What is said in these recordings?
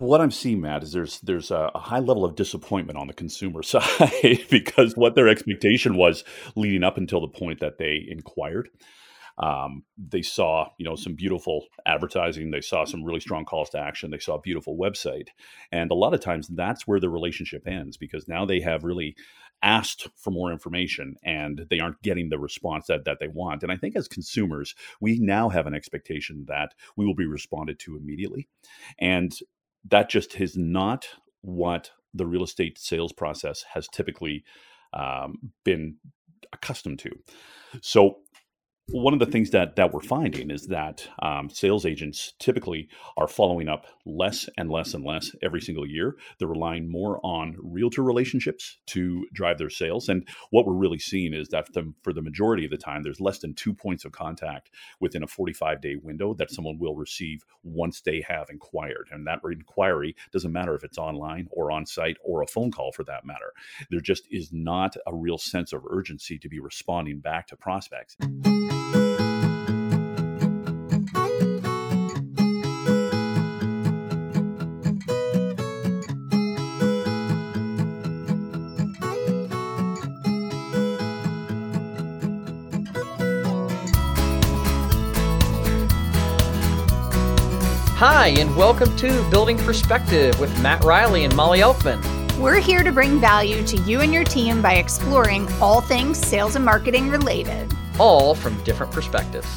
What I'm seeing, Matt, is there's there's a, high level of disappointment on the consumer side because what their expectation was leading up until the point that they inquired. Um, they saw, you know, some beautiful advertising. They saw some really strong calls to action. They saw a beautiful website, and a lot of times that's where the relationship ends because now they have really asked for more information and they aren't getting the response that, that they want. And I think as consumers, we now have an expectation that we will be responded to immediately. And that just is not what the real estate sales process has typically um, been accustomed to. So one of the things that that we're finding is that um, sales agents typically are following up less and less and less every single year. They're relying more on realtor relationships to drive their sales, and what we're really seeing is that the, for the majority of the time, there's less than two points of contact within a 45 day window that someone will receive once they have inquired, and that inquiry doesn't matter if it's online or on site or a phone call for that matter. There just is not a real sense of urgency to be responding back to prospects. Hi, and welcome to Building Perspective with Matt Riley and Molly Elfman. We're here to bring value to you and your team by exploring all things sales and marketing related, all from different perspectives.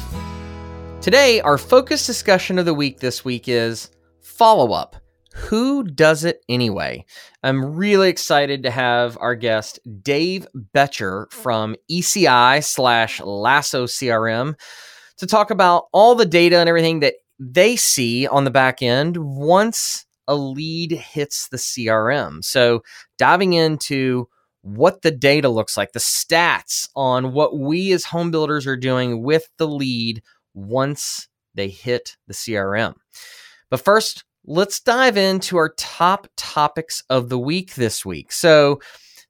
Today, our focus discussion of the week this week is follow up. Who does it anyway? I'm really excited to have our guest, Dave Betcher from ECI slash Lasso CRM, to talk about all the data and everything that they see on the back end once a lead hits the CRM. So, diving into what the data looks like, the stats on what we as home builders are doing with the lead once they hit the CRM. But first, let's dive into our top topics of the week this week. So,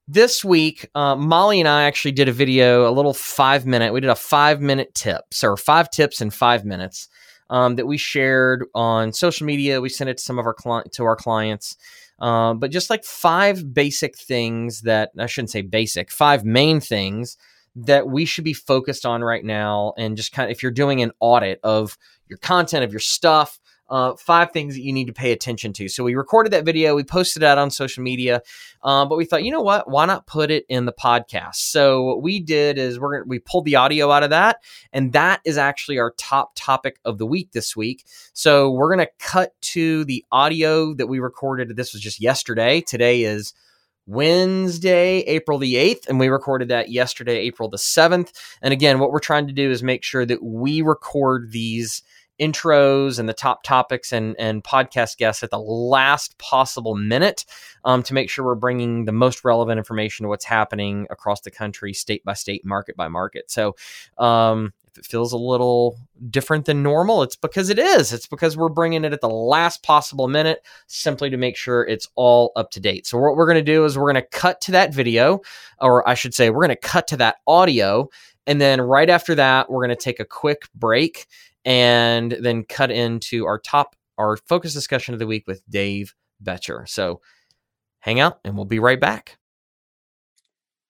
this week, uh, Molly and I actually did a video, a little five minute, we did a five minute tips or five tips in five minutes um, that we shared on social media. We sent it to some of our cli- to our clients. Uh, but just like five basic things that I shouldn't say basic, five main things that we should be focused on right now. And just kind of, if you're doing an audit of your content, of your stuff, uh, five things that you need to pay attention to. So we recorded that video, we posted it out on social media, um, but we thought, you know what? Why not put it in the podcast? So what we did is we're gonna, we pulled the audio out of that, and that is actually our top topic of the week this week. So we're gonna cut to the audio that we recorded. This was just yesterday. Today is. Wednesday, April the 8th, and we recorded that yesterday, April the 7th. And again, what we're trying to do is make sure that we record these intros and the top topics and, and podcast guests at the last possible minute um, to make sure we're bringing the most relevant information to what's happening across the country, state by state, market by market. So, um, if it feels a little different than normal, it's because it is. It's because we're bringing it at the last possible minute simply to make sure it's all up to date. So, what we're going to do is we're going to cut to that video, or I should say, we're going to cut to that audio. And then right after that, we're going to take a quick break and then cut into our top, our focus discussion of the week with Dave Betcher. So hang out and we'll be right back.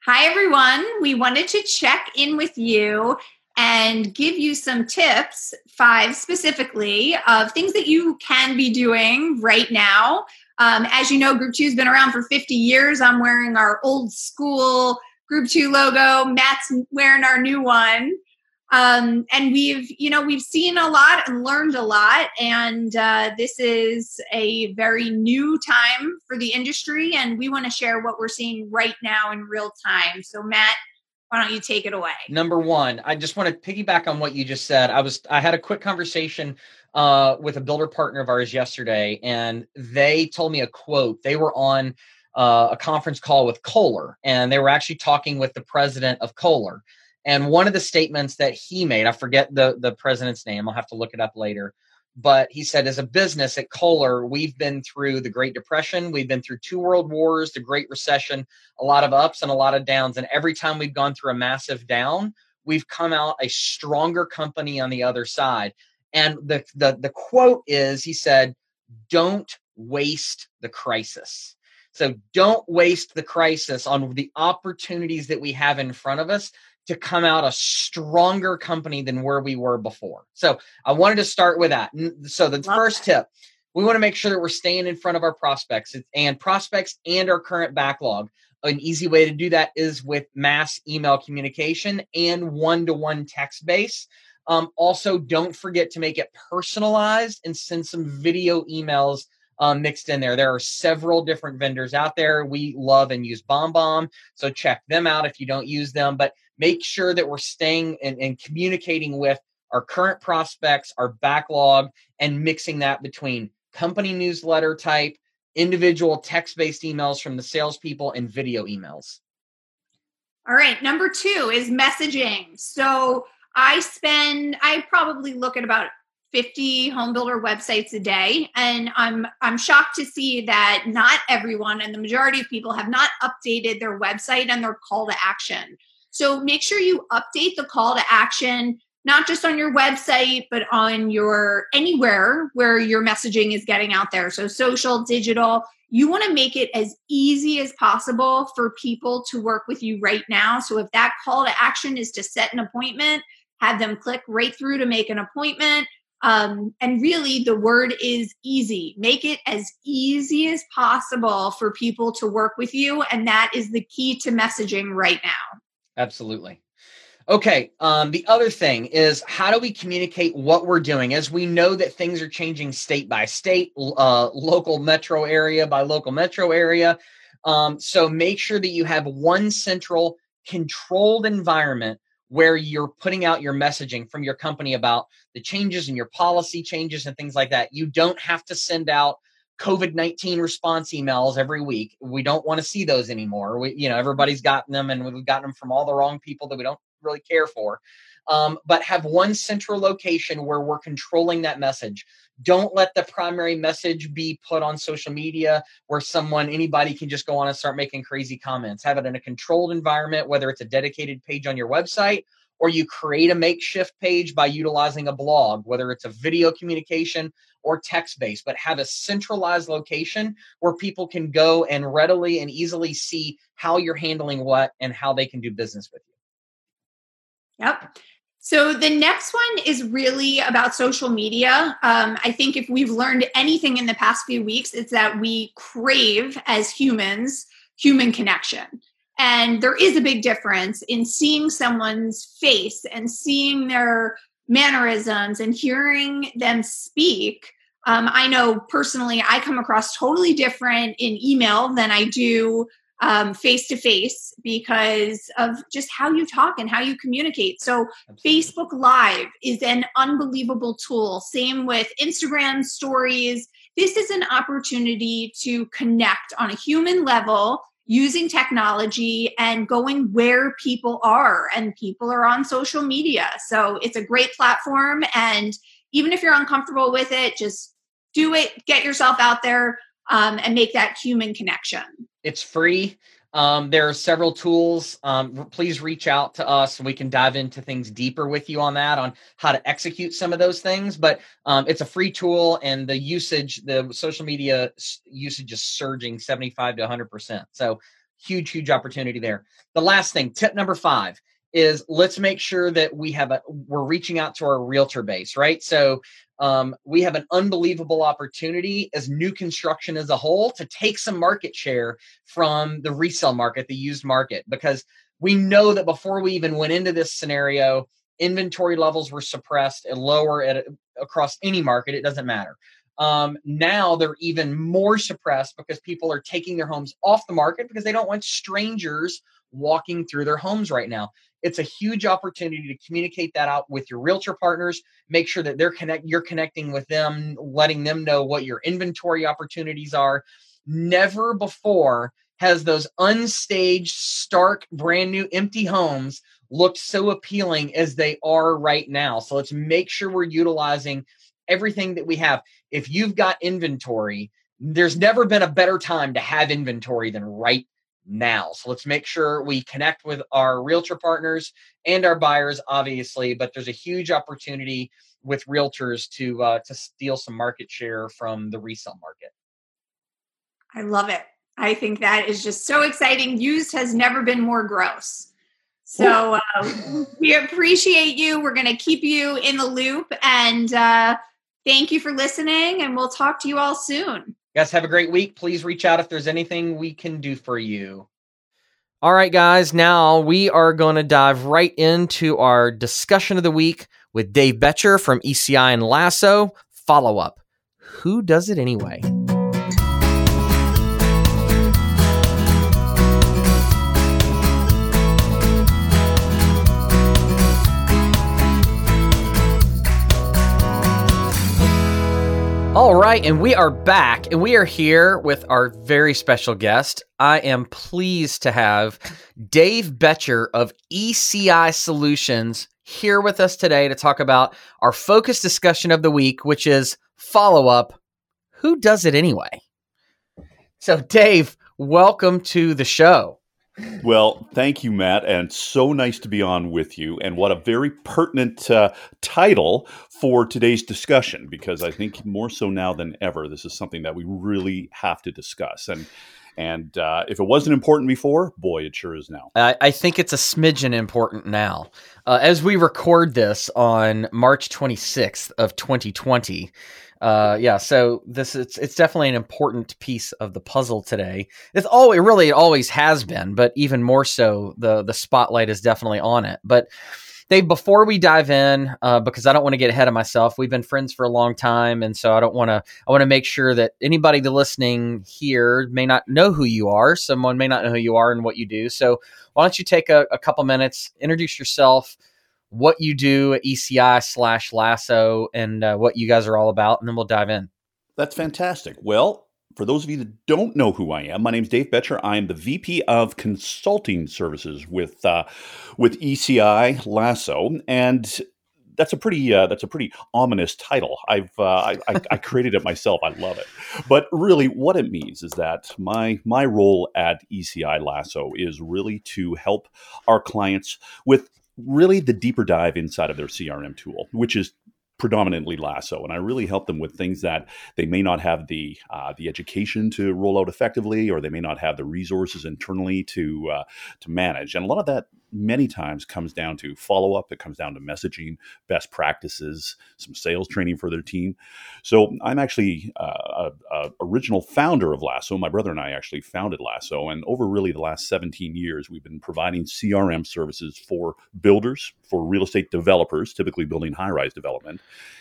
Hi, everyone. We wanted to check in with you and give you some tips, five specifically, of things that you can be doing right now. Um, as you know, Group 2 has been around for 50 years. I'm wearing our old school Group 2 logo. Matt's wearing our new one um, and we've you know we've seen a lot and learned a lot. And uh, this is a very new time for the industry. And we want to share what we're seeing right now in real time. So matt why don't you take it away? Number one i just want to piggyback on what you just said. I was i had a quick conversation uh, with a builder partner of ours yesterday and they told me a quote. They were on uh, a conference call with kohler and they were actually talking with the president of kohler and one of the statements that he made, I forget the, the president's name, I'll have to look it up later. But he said, as a business at Kohler, we've been through the Great Depression, we've been through two world wars, the Great Recession, a lot of ups and a lot of downs. And every time we've gone through a massive down, we've come out a stronger company on the other side. And the the, the quote is he said, Don't waste the crisis. So don't waste the crisis on the opportunities that we have in front of us to come out a stronger company than where we were before. So I wanted to start with that. So the Love first that. tip, we want to make sure that we're staying in front of our prospects and prospects and our current backlog. An easy way to do that is with mass email communication and one-to-one text base. Um, also, don't forget to make it personalized and send some video emails um, mixed in there. There are several different vendors out there. We love and use BombBomb, so check them out if you don't use them. But make sure that we're staying and, and communicating with our current prospects, our backlog, and mixing that between company newsletter type, individual text-based emails from the salespeople, and video emails. All right, number two is messaging. So I spend, I probably look at about 50 home builder websites a day. And i'm i'm shocked to see that not everyone and the majority of people have not updated their website and their call to action. So make sure you update the call to action not just on your website but on your anywhere where your messaging is getting out there. So social digital you want to make it as easy as possible for people to work with you right now. So if that call to action is to set an appointment have them click right through to make an appointment um, and really, the word is easy. Make it as easy as possible for people to work with you. And that is the key to messaging right now. Absolutely. Okay. Um, the other thing is how do we communicate what we're doing? As we know that things are changing state by state, uh, local metro area by local metro area. Um, so make sure that you have one central controlled environment where you're putting out your messaging from your company about the changes and your policy changes and things like that. You don't have to send out COVID 19 response emails every week. We don't want to see those anymore. We, you know, everybody's gotten them and we've gotten them from all the wrong people that we don't really care for. Um, but have one central location where we're controlling that message. Don't let the primary message be put on social media where someone, anybody can just go on and start making crazy comments. Have it in a controlled environment, whether it's a dedicated page on your website or you create a makeshift page by utilizing a blog, whether it's a video communication or text based, but have a centralized location where people can go and readily and easily see how you're handling what and how they can do business with you. Yep. So the next one is really about social media. Um, I think if we've learned anything in the past few weeks, it's that we crave as humans human connection. And there is a big difference in seeing someone's face and seeing their mannerisms and hearing them speak. Um, I know personally, I come across totally different in email than I do face to face because of just how you talk and how you communicate. So, Absolutely. Facebook Live is an unbelievable tool. Same with Instagram stories. This is an opportunity to connect on a human level using technology and going where people are. And people are on social media. So, it's a great platform. And even if you're uncomfortable with it, just do it, get yourself out there um, and make that human connection. It's free. Um, there are several tools. Um, please reach out to us we can dive into things deeper with you on that, on how to execute some of those things. But um, it's a free tool and the usage, the social media usage is surging 75 to 100%. So huge, huge opportunity there. The last thing, tip number five is let's make sure that we have a we're reaching out to our realtor base right so um, we have an unbelievable opportunity as new construction as a whole to take some market share from the resale market the used market because we know that before we even went into this scenario inventory levels were suppressed and lower at across any market it doesn't matter um, now they're even more suppressed because people are taking their homes off the market because they don't want strangers walking through their homes right now. It's a huge opportunity to communicate that out with your realtor partners. Make sure that they're connect you're connecting with them, letting them know what your inventory opportunities are. Never before has those unstaged, stark, brand new, empty homes looked so appealing as they are right now. So let's make sure we're utilizing everything that we have. If you've got inventory, there's never been a better time to have inventory than right now. So let's make sure we connect with our realtor partners and our buyers, obviously. But there's a huge opportunity with realtors to uh, to steal some market share from the resale market. I love it. I think that is just so exciting. Used has never been more gross. So uh, we appreciate you. We're going to keep you in the loop. And uh, thank you for listening. And we'll talk to you all soon. Guys, have a great week. Please reach out if there's anything we can do for you. All right, guys, now we are going to dive right into our discussion of the week with Dave Betcher from ECI and Lasso. Follow up Who does it anyway? All right, and we are back, and we are here with our very special guest. I am pleased to have Dave Betcher of ECI Solutions here with us today to talk about our focus discussion of the week, which is follow up Who does it anyway? So, Dave, welcome to the show. Well, thank you, Matt, and so nice to be on with you. And what a very pertinent uh, title for today's discussion, because I think more so now than ever, this is something that we really have to discuss. And and uh, if it wasn't important before, boy, it sure is now. I, I think it's a smidgen important now. Uh, as we record this on March 26th of 2020, uh, yeah, so this it's it's definitely an important piece of the puzzle today. It's all it really always has been, but even more so, the the spotlight is definitely on it. But Dave, before we dive in, uh, because I don't want to get ahead of myself, we've been friends for a long time, and so I don't want to. I want to make sure that anybody listening here may not know who you are. Someone may not know who you are and what you do. So why don't you take a, a couple minutes, introduce yourself what you do at ECI slash Lasso and uh, what you guys are all about, and then we'll dive in. That's fantastic. Well, for those of you that don't know who I am, my name is Dave Betcher. I am the VP of Consulting Services with uh, with ECI Lasso, and that's a pretty uh, that's a pretty ominous title. I've uh, I, I, I, created it myself. I love it, but really, what it means is that my my role at ECI Lasso is really to help our clients with really the deeper dive inside of their CRM tool, which is predominantly lasso. And i really help them with things that they may not have the uh, the education to roll out effectively or they may not have the resources internally to uh, to manage. And a lot of that many times comes down to follow up it comes down to messaging best practices some sales training for their team. So i'm actually uh, a, a original founder of lasso. My brother and i actually founded lasso and over really the last 17 years we've been providing crm services for builders for real estate developers typically building high-rise development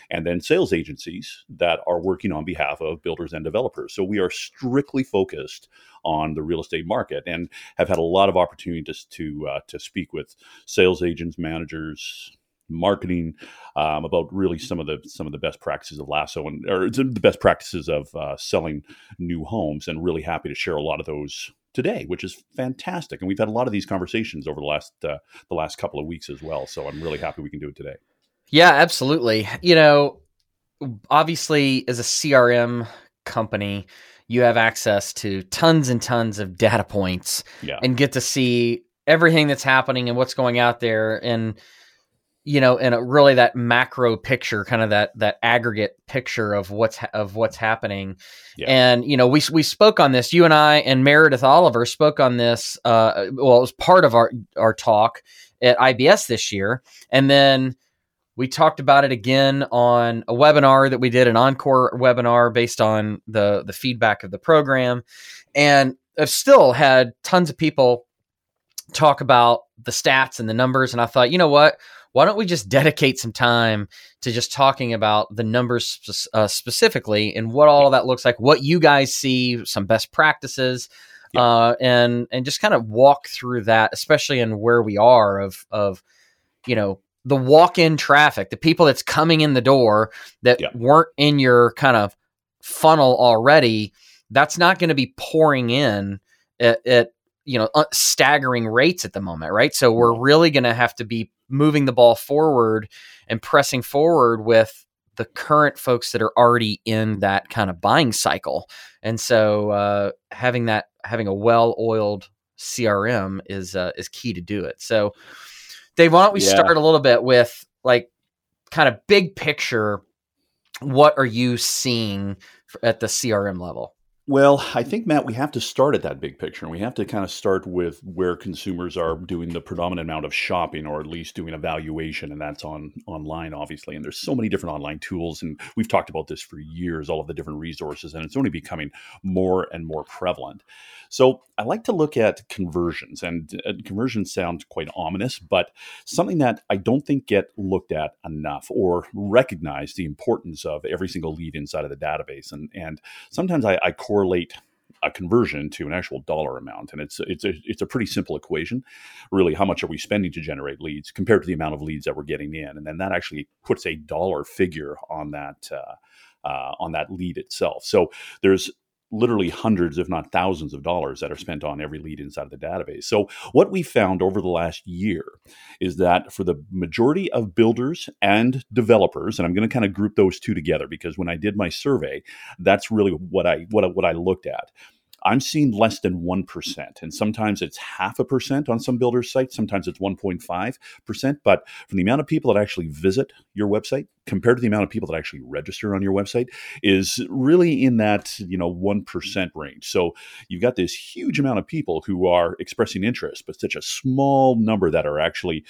and then sales agencies that are working on behalf of builders and developers. So we are strictly focused on the real estate market and have had a lot of opportunities to uh, to speak with sales agents, managers, marketing um, about really some of the some of the best practices of Lasso and or the best practices of uh, selling new homes, and really happy to share a lot of those today, which is fantastic. And we've had a lot of these conversations over the last uh, the last couple of weeks as well. So I'm really happy we can do it today. Yeah, absolutely. You know, obviously, as a CRM company, you have access to tons and tons of data points yeah. and get to see everything that's happening and what's going out there and you know and really that macro picture kind of that that aggregate picture of what's of what's happening. Yeah. and you know we we spoke on this you and I and Meredith Oliver spoke on this uh well it was part of our our talk at IBS this year. And then we talked about it again on a webinar that we did, an encore webinar based on the the feedback of the program, and I've still had tons of people talk about the stats and the numbers. And I thought, you know what? Why don't we just dedicate some time to just talking about the numbers uh, specifically and what all of that looks like, what you guys see, some best practices, yeah. uh, and and just kind of walk through that, especially in where we are of of you know the walk-in traffic, the people that's coming in the door that yeah. weren't in your kind of funnel already, that's not going to be pouring in at, at you know uh, staggering rates at the moment, right? So we're really going to have to be moving the ball forward and pressing forward with the current folks that are already in that kind of buying cycle. And so uh, having that having a well-oiled CRM is uh, is key to do it. So Dave, why don't we yeah. start a little bit with like kind of big picture? What are you seeing at the CRM level? Well, I think, Matt, we have to start at that big picture. We have to kind of start with where consumers are doing the predominant amount of shopping or at least doing evaluation. And that's on online, obviously. And there's so many different online tools. And we've talked about this for years, all of the different resources. And it's only becoming more and more prevalent. So I like to look at conversions. And uh, conversions sound quite ominous, but something that I don't think get looked at enough or recognize the importance of every single lead inside of the database. And, and sometimes I, I correlate a conversion to an actual dollar amount. And it's it's a it's a pretty simple equation really how much are we spending to generate leads compared to the amount of leads that we're getting in. And then that actually puts a dollar figure on that uh, uh, on that lead itself. So there's literally hundreds, if not thousands of dollars that are spent on every lead inside of the database. So, what we found over the last year is that for the majority of builders and developers, and I'm going to kind of group those two together because when I did my survey, that's really what I what, what I looked at. I'm seeing less than 1%. And sometimes it's half a percent on some builders' sites, sometimes it's 1.5%. But from the amount of people that actually visit your website compared to the amount of people that actually register on your website is really in that, you know, 1% range. So you've got this huge amount of people who are expressing interest, but such a small number that are actually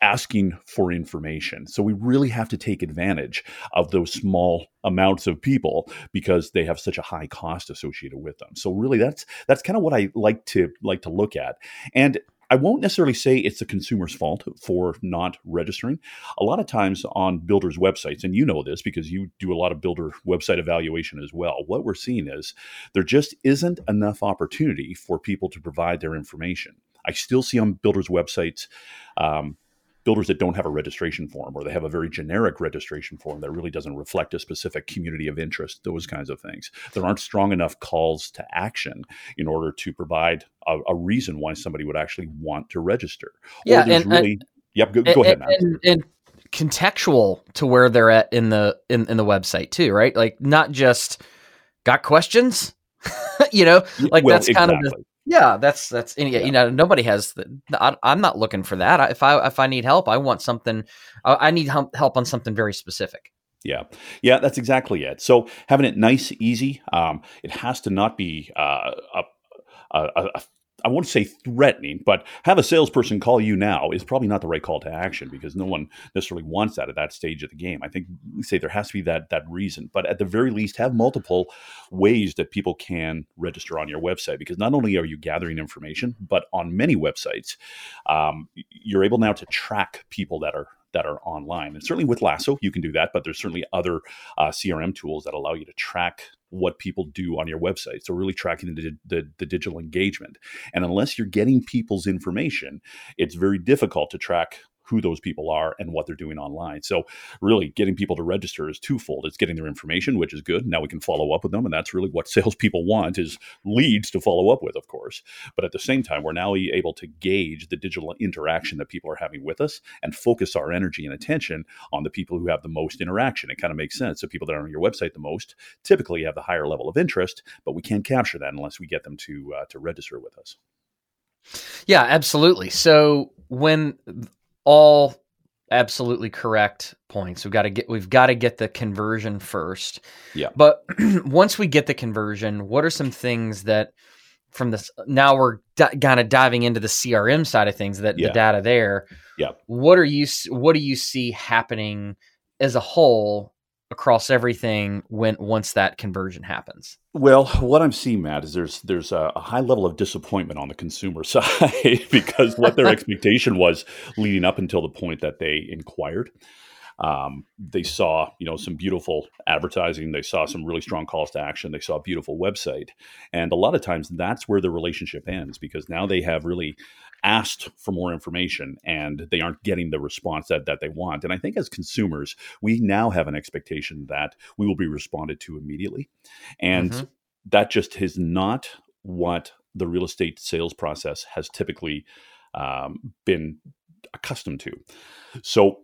asking for information. So we really have to take advantage of those small amounts of people because they have such a high cost associated with them. So really that's that's kind of what I like to like to look at. And I won't necessarily say it's the consumer's fault for not registering. A lot of times on builders' websites, and you know this because you do a lot of builder website evaluation as well, what we're seeing is there just isn't enough opportunity for people to provide their information. I still see on builders' websites um, builders that don't have a registration form or they have a very generic registration form that really doesn't reflect a specific community of interest, those kinds of things. There aren't strong enough calls to action in order to provide a, a reason why somebody would actually want to register. Yeah, and, really, and, yep, go, go ahead, and, and, contextual to where they're at in the in, in the website too, right? Like not just got questions, you know, like well, that's kind exactly. of the yeah, that's that's yeah. you know nobody has the. I, am not looking for that. If I if I need help, I want something. I need help on something very specific. Yeah, yeah, that's exactly it. So having it nice, easy. Um, it has to not be uh, a, a, a I won't say threatening, but have a salesperson call you now is probably not the right call to action because no one necessarily wants that at that stage of the game. I think say there has to be that that reason, but at the very least, have multiple ways that people can register on your website because not only are you gathering information, but on many websites, um, you're able now to track people that are that are online. And certainly with Lasso, you can do that, but there's certainly other uh, CRM tools that allow you to track what people do on your website. So really tracking the, the, the, digital engagement. And unless you're getting people's information, it's very difficult to track who those people are and what they're doing online. So really getting people to register is twofold. It's getting their information, which is good. Now we can follow up with them. And that's really what salespeople want is leads to follow up with, of course. But at the same time, we're now able to gauge the digital interaction that people are having with us and focus our energy and attention on the people who have the most interaction. It kind of makes sense. So people that are on your website the most typically have the higher level of interest, but we can't capture that unless we get them to uh, to register with us. Yeah, absolutely. So when all absolutely correct points. We've got to get we've got to get the conversion first. Yeah. But once we get the conversion, what are some things that from this now we're di- kind of diving into the CRM side of things that yeah. the data there. Yeah. What are you what do you see happening as a whole across everything when once that conversion happens? Well, what I'm seeing, Matt, is there's there's a, high level of disappointment on the consumer side because what their expectation was leading up until the point that they inquired. Um, they saw, you know, some beautiful advertising. They saw some really strong calls to action. They saw a beautiful website, and a lot of times that's where the relationship ends because now they have really asked for more information and they aren't getting the response that, that they want. And I think as consumers, we now have an expectation that we will be responded to immediately. And mm-hmm. that just is not what the real estate sales process has typically um, been accustomed to. So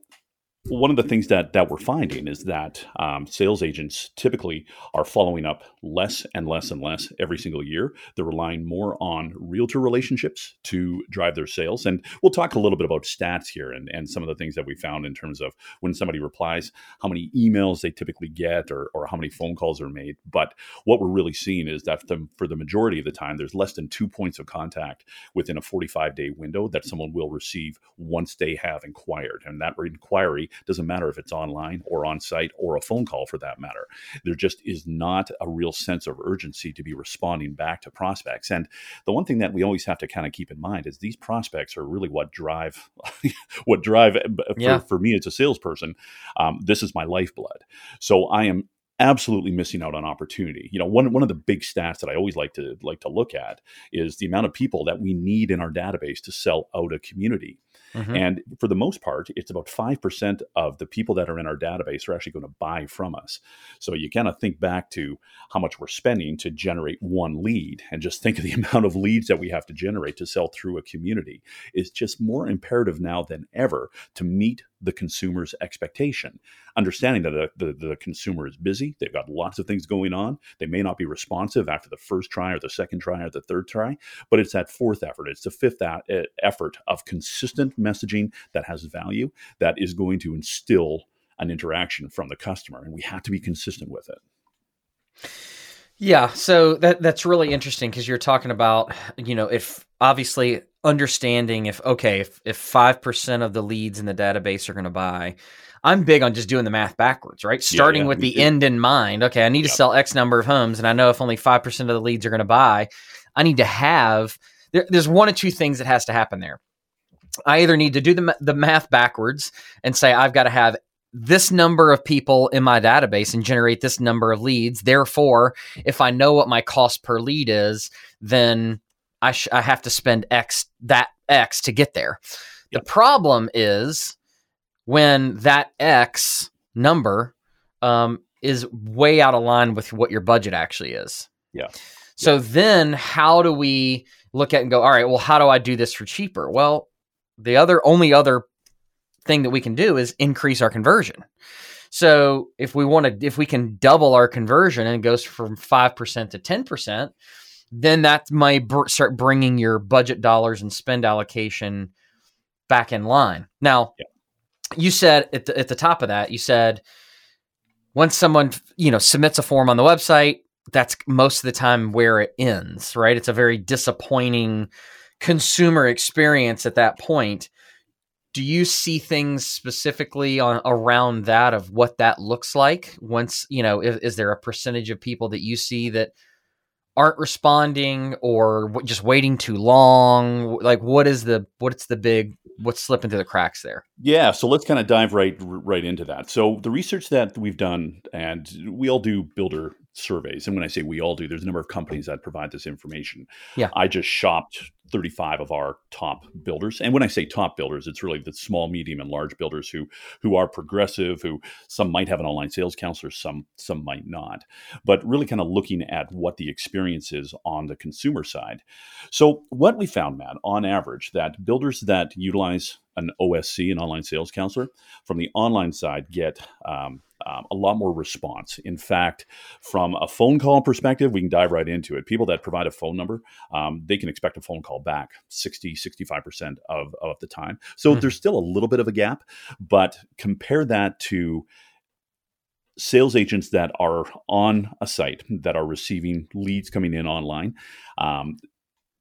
one of the things that that we're finding is that um, sales agents typically are following up less and less and less every single year. They're relying more on realtor relationships to drive their sales, and we'll talk a little bit about stats here and, and some of the things that we found in terms of when somebody replies, how many emails they typically get, or or how many phone calls are made. But what we're really seeing is that the, for the majority of the time, there's less than two points of contact within a 45 day window that someone will receive once they have inquired, and that inquiry doesn't matter if it's online or on site or a phone call for that matter. There just is not a real sense of urgency to be responding back to prospects. And the one thing that we always have to kind of keep in mind is these prospects are really what drive what drive for, yeah. for, me as a salesperson. Um, this is my lifeblood. So I am absolutely missing out on opportunity. You know, one one of the big stats that I always like to like to look at is the amount of people that we need in our database to sell out a community. Mm-hmm. And for the most part, it's about 5% of the people that are in our database are actually going to buy from us. So you kind of think back to how much we're spending to generate one lead and just think of the amount of leads that we have to generate to sell through a community. It's just more imperative now than ever to meet the consumer's expectation. Understanding that the, the, the, consumer is busy, they've got lots of things going on. They may not be responsive after the first try or the second try or the third try, but it's that fourth effort, it's the fifth a- effort of consistent messaging that has value that is going to instill an interaction from the customer. And we have to be consistent with it. Yeah, so that that's really interesting because you're talking about, you know, if obviously understanding if okay, if if five percent of the leads in the database are going to buy, I'm big on just doing the math backwards, right? Starting yeah, yeah, with the too. end in mind. Okay, I need to sell X number of homes, and I know if only five percent of the leads are going to buy, I need to have there, there's one or two things that has to happen there. I either need to do the the math backwards and say I've got to have this number of people in my database and generate this number of leads. Therefore, if I know what my cost per lead is, then I, sh- I have to spend X that X to get there. Yep. The problem is when that X number um, is way out of line with what your budget actually is. Yeah. So then how do we look at and go, all right, well, how do I do this for cheaper? Well, the other only other thing that we can do is increase our conversion. So if we want to, if we can double our conversion and it goes from 5% to 10%, then that might br- start bringing your budget dollars and spend allocation back in line. Now, yeah. you said at the, at the top of that, you said once someone, you know, submits a form on the website, that's most of the time where it ends, right? It's a very disappointing consumer experience at that point do you see things specifically on around that of what that looks like once you know is, is there a percentage of people that you see that aren't responding or just waiting too long like what is the what's the big what's slipping through the cracks there yeah so let's kind of dive right right into that so the research that we've done and we all do builder surveys. And when I say we all do, there's a number of companies that provide this information. Yeah. I just shopped 35 of our top builders. And when I say top builders, it's really the small, medium, and large builders who who are progressive, who some might have an online sales counselor, some some might not. But really kind of looking at what the experience is on the consumer side. So what we found, Matt, on average, that builders that utilize an OSC, an online sales counselor, from the online side get um, um, a lot more response. In fact, from a phone call perspective, we can dive right into it. People that provide a phone number, um, they can expect a phone call back 60, 65% of, of the time. So mm-hmm. there's still a little bit of a gap, but compare that to sales agents that are on a site that are receiving leads coming in online um,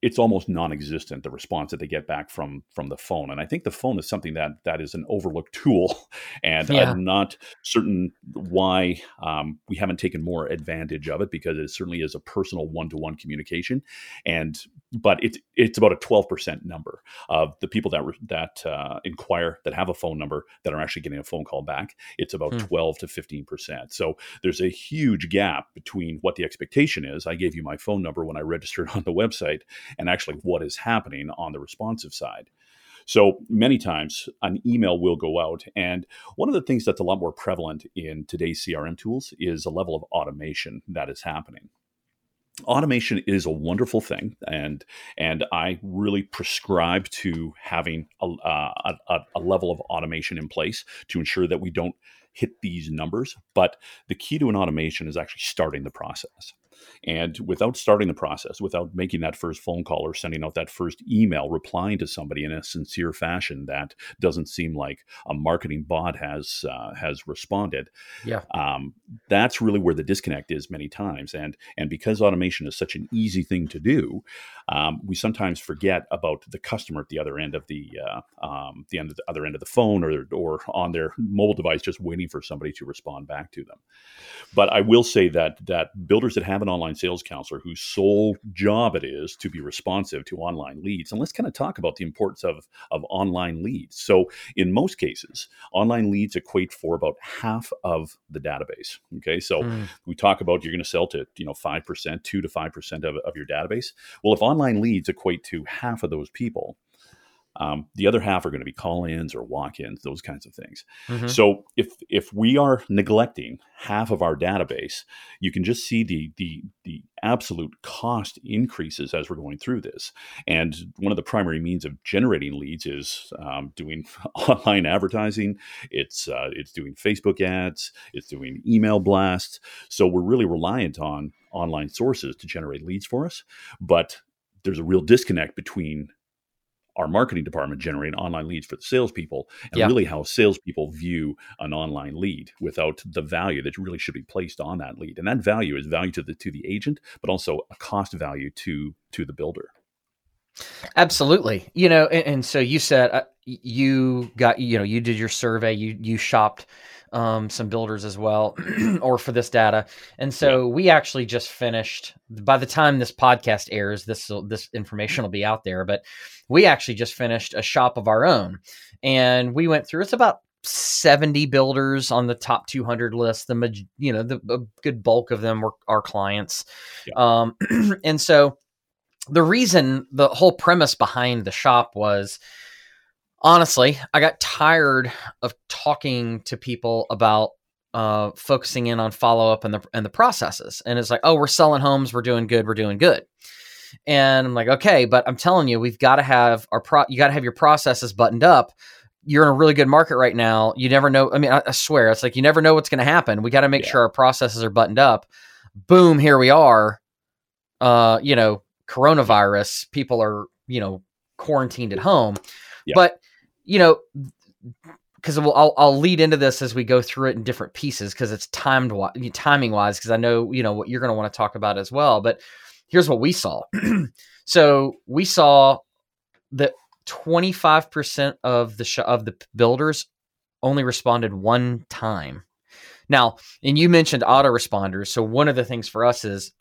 it's almost non-existent the response that they get back from from the phone. And i think the phone is something that that is an overlooked tool. And yeah. i'm not certain why um, we haven't taken more advantage of it because it certainly is a personal one-to-one communication. And but it's it's about a 12% number of the people that that uh, inquire that have a phone number that are actually getting a phone call back it's about hmm. 12 to 15% so there's a huge gap between what the expectation is. I gave you my phone number when i registered on the website and actually what is happening on the responsive side. So many times an email will go out. And one of the things that's a lot more prevalent in today's CRM tools is a level of automation that is happening. automation is a wonderful thing and and i really prescribe to having a, uh, a, a, level of automation in place to ensure that we don't hit these numbers but the key to an automation is actually starting the process and without starting the process, without making that first phone call or sending out that first email, replying to somebody in a sincere fashion that doesn't seem like a marketing bot has uh, has responded. Yeah, um, that's really where the disconnect is many times. And and because automation is such an easy thing to do, um, we sometimes forget about the customer at the other end of the uh, um, the, end of the other end of the phone or or on their mobile device, just waiting for somebody to respond back to them. But I will say that that builders that have an online sales counselor whose sole job it is to be responsive to online leads. And let's kind of talk about the importance of, of online leads. So, in most cases, online leads equate for about half of the database. Okay. So, mm. we talk about you're going to sell to, you know, 5%, 2 to 5% of, of your database. Well, if online leads equate to half of those people, um, the other half are going to be call-ins or walk-ins, those kinds of things. Mm-hmm. So if if we are neglecting half of our database, you can just see the the the absolute cost increases as we're going through this. And one of the primary means of generating leads is um, doing online advertising. It's uh, it's doing Facebook ads. It's doing email blasts. So we're really reliant on online sources to generate leads for us, but there's a real disconnect between our marketing department generating online leads for the salespeople, and yeah. really how salespeople view an online lead without the value that really should be placed on that lead. And that value is value to the to the agent, but also a cost value to to the builder. Absolutely, you know, and, and so you said uh, you got you know you did your survey, you you shopped um, some builders as well, or for this data. And so yeah. we actually just finished. By the time this podcast airs, this this information will be out there. But we actually just finished a shop of our own, and we went through. It's about 70 builders on the top 200 list the you know the a good bulk of them were our clients yeah. um, and so the reason the whole premise behind the shop was honestly, I got tired of talking to people about uh, focusing in on follow up and the and the processes. And it's like, oh, we're selling homes, we're doing good, we're doing good. And I'm like, okay, but I'm telling you, we've got to have our pro. You got to have your processes buttoned up. You're in a really good market right now. You never know. I mean, I, I swear, it's like you never know what's going to happen. We got to make yeah. sure our processes are buttoned up. Boom, here we are. Uh, you know, coronavirus. People are, you know, quarantined at home. Yeah. But you know, because we'll, I'll, I'll lead into this as we go through it in different pieces because it's timed timing wise because I know you know what you're going to want to talk about as well. But here's what we saw. so we saw that 25% of the sh- of the builders only responded one time. Now, and you mentioned autoresponders. So one of the things for us is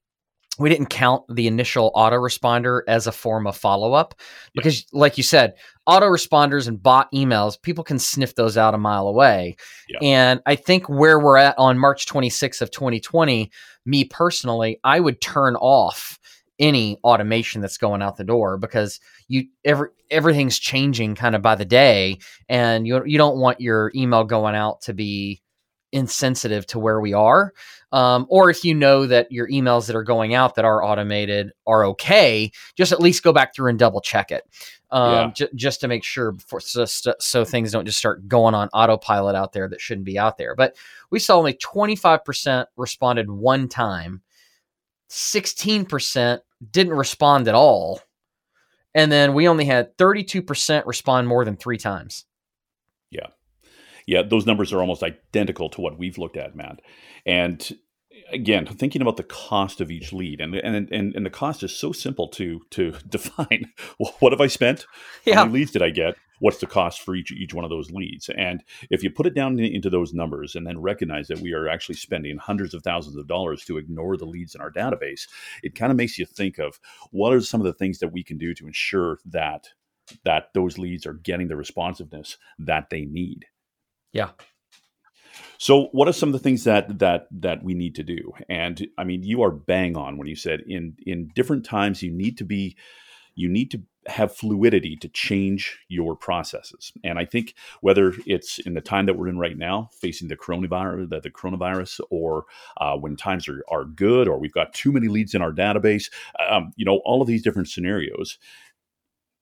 we didn't count the initial autoresponder as a form of follow up because, yeah. like you said, autoresponders and bot emails, people can sniff those out a mile away. Yeah. And I think where we're at on March 26th of 2020, me personally, I would turn off any automation that's going out the door because you every everything's changing kind of by the day and you you don't want your email going out to be insensitive to where we are. Um, or if you know that your emails that are going out that are automated are okay, just at least go back through and double check it. Um, yeah. j- just to make sure before, so, so things don't just start going on autopilot out there that shouldn't be out there. But we saw only 25% responded one time, 16% didn't respond at all. And then we only had 32% respond more than three times. Yeah yeah, those numbers are almost identical to what we've looked at, Matt. And again, thinking about the cost of each lead, and and and, and the cost is so simple to to define. What have I spent? Yeah. How many leads did I get? What's the cost for each each one of those leads? And if you put it down into those numbers, and then recognize that we are actually spending hundreds of thousands of dollars to ignore the leads in our database, it kind of makes you think of what are some of the things that we can do to ensure that that those leads are getting the responsiveness that they need. Yeah. So, what are some of the things that that that we need to do? And I mean, you are bang on when you said in in different times you need to be you need to have fluidity to change your processes. And I think whether it's in the time that we're in right now, facing the coronavirus, the, the coronavirus, or uh, when times are, are good, or we've got too many leads in our database, um, you know, all of these different scenarios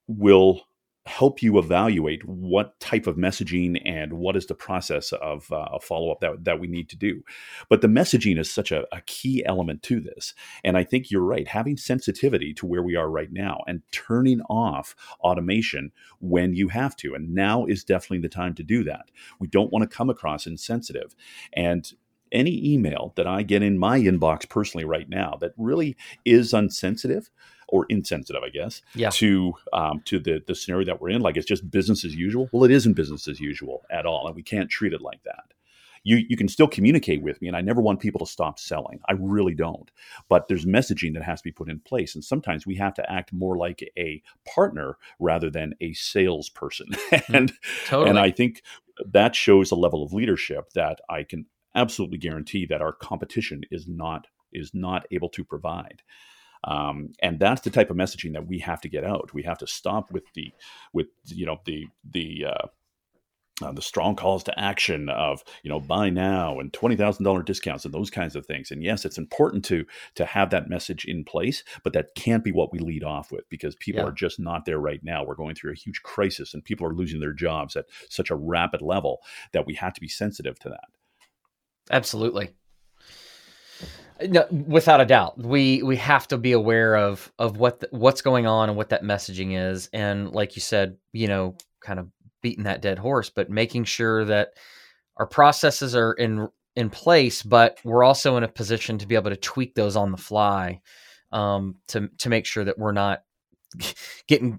will help you evaluate what type of messaging and what is the process of uh, a follow up that, that we need to do. But the messaging is such a, a, key element to this. And I think you're right, having sensitivity to where we are right now and turning off automation when you have to. And now is definitely the time to do that. We don't want to come across insensitive. And any email that I get in my inbox personally right now that really is unsensitive, or insensitive, I guess, yeah. to um, to the the scenario that we're in. Like it's just business as usual. Well, it isn't business as usual at all, and we can't treat it like that. You you can still communicate with me, and I never want people to stop selling. I really don't. But there's messaging that has to be put in place, and sometimes we have to act more like a partner rather than a salesperson. and totally. and I think that shows a level of leadership that I can absolutely guarantee that our competition is not is not able to provide. Um, and that's the type of messaging that we have to get out. We have to stop with the with you know the the uh, uh, the strong calls to action of you know buy now and twenty thousand dollar discounts and those kinds of things. And yes, it's important to to have that message in place, but that can't be what we lead off with because people yeah. are just not there right now. We're going through a huge crisis and people are losing their jobs at such a rapid level that we have to be sensitive to that. Absolutely. No, without a doubt, we we have to be aware of of what the, what's going on and what that messaging is, and like you said, you know, kind of beating that dead horse, but making sure that our processes are in in place, but we're also in a position to be able to tweak those on the fly um, to to make sure that we're not getting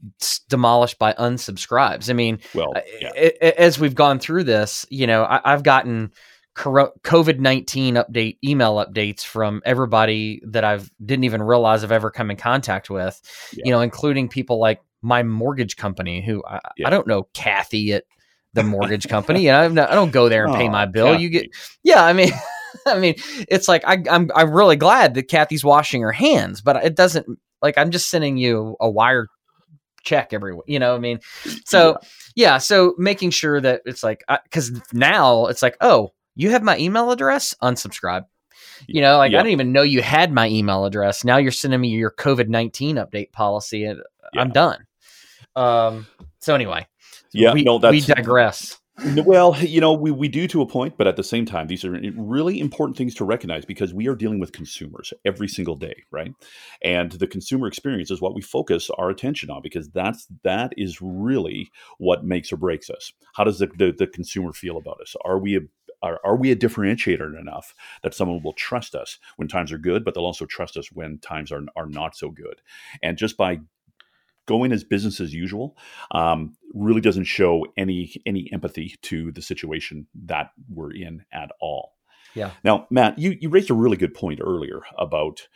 demolished by unsubscribes. I mean, well, yeah. as we've gone through this, you know, I, I've gotten COVID 19 update email updates from everybody that I've didn't even realize I've ever come in contact with, yeah. you know, including people like my mortgage company who I, yeah. I don't know Kathy at the mortgage company. You know, I don't go there and oh, pay my bill. Kathy. You get, yeah, I mean, I mean, it's like I, I'm I'm really glad that Kathy's washing her hands, but it doesn't like I'm just sending you a wire check every you know i mean so yeah. yeah so making sure that it's like because now it's like oh you have my email address, unsubscribe. You know, like yep. I didn't even know you had my email address. Now you're sending me your COVID 19 update policy and yeah. I'm done. Um, so anyway, yeah, we, no, that's, we digress. Well, you know, we, we do to a point, but at the same time, these are really important things to recognize because we are dealing with consumers every single day, right? And the consumer experience is what we focus our attention on because that's that is really what makes or breaks us. How does the, the, the consumer feel about us? Are we a are, are we a differentiator enough that someone will trust us when times are good, but they'll also trust us when times are, are not so good? And just by going as business as usual um, really doesn't show any any empathy to the situation that we're in at all. Yeah. Now, Matt, you, you raised a really good point earlier about